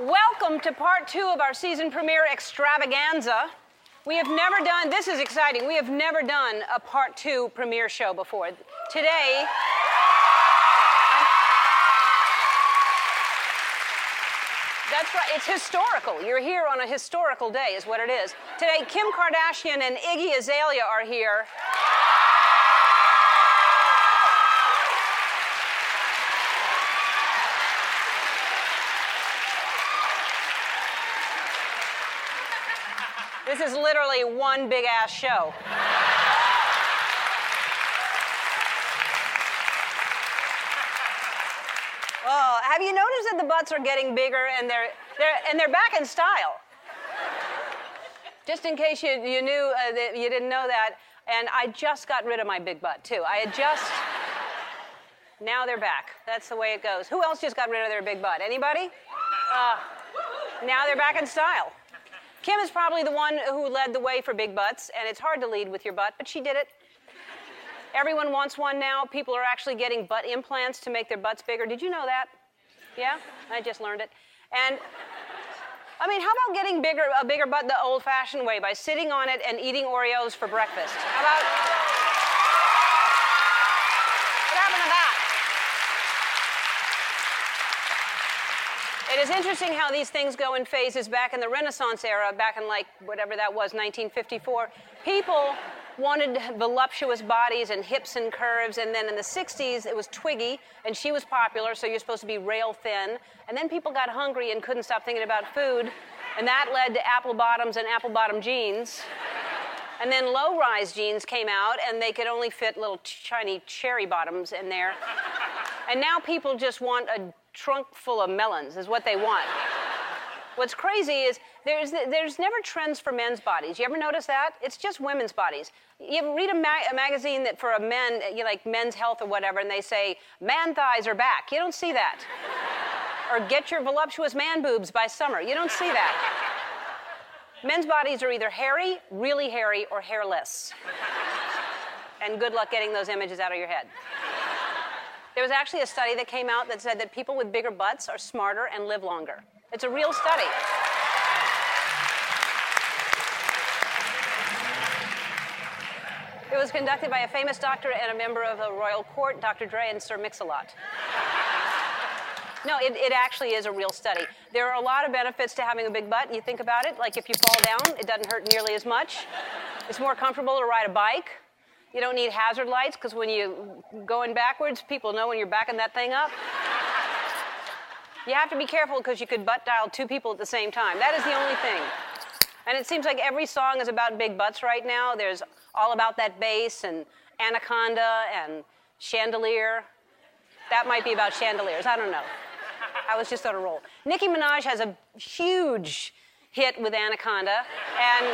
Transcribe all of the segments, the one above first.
Welcome to part two of our season premiere extravaganza. We have never done, this is exciting, we have never done a part two premiere show before. Today, That's right. It's historical. You're here on a historical day, is what it is. Today, Kim Kardashian and Iggy Azalea are here. This is literally one big ass show. Oh, have you noticed that the butts are getting bigger and they're, they're, and they're back in style? Just in case you, you knew uh, that you didn't know that, and I just got rid of my big butt too. I had just. Now they're back. That's the way it goes. Who else just got rid of their big butt? Anybody? Uh, now they're back in style. Kim is probably the one who led the way for big butts, and it's hard to lead with your butt, but she did it. Everyone wants one now. People are actually getting butt implants to make their butts bigger. Did you know that? Yeah? I just learned it. And I mean, how about getting bigger, a bigger butt the old fashioned way by sitting on it and eating Oreos for breakfast? How about. What happened to that? It is interesting how these things go in phases. Back in the Renaissance era, back in like whatever that was, 1954, people wanted voluptuous bodies and hips and curves. And then in the 60s, it was Twiggy, and she was popular, so you're supposed to be rail thin. And then people got hungry and couldn't stop thinking about food, and that led to apple bottoms and apple bottom jeans. And then low rise jeans came out, and they could only fit little tiny cherry bottoms in there. And now people just want a trunk full of melons, is what they want. What's crazy is there's, there's never trends for men's bodies. You ever notice that? It's just women's bodies. You read a, a magazine that for a men, you like Men's Health or whatever, and they say, man thighs are back. You don't see that. or get your voluptuous man boobs by summer. You don't see that. Men's bodies are either hairy, really hairy, or hairless. and good luck getting those images out of your head. There was actually a study that came out that said that people with bigger butts are smarter and live longer. It's a real study. It was conducted by a famous doctor and a member of the royal court, Dr. Dre and Sir Mix-a-Lot. No, it, it, actually is a real study. There are a lot of benefits to having a big butt. You think about it, like if you fall down, it doesn't hurt nearly as much. It's more comfortable to ride a bike. You don't need hazard lights because when you going backwards, people know when you're backing that thing up. You have to be careful because you could butt dial two people at the same time. That is the only thing. And it seems like every song is about big butts right now. There's all about that bass and anaconda and chandelier. That might be about chandeliers. I don't know. I was just on a roll. Nicki Minaj has a huge hit with Anaconda. And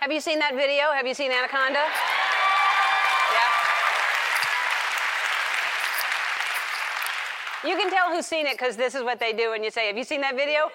have you seen that video? Have you seen Anaconda? Yeah. You can tell who's seen it because this is what they do when you say, Have you seen that video?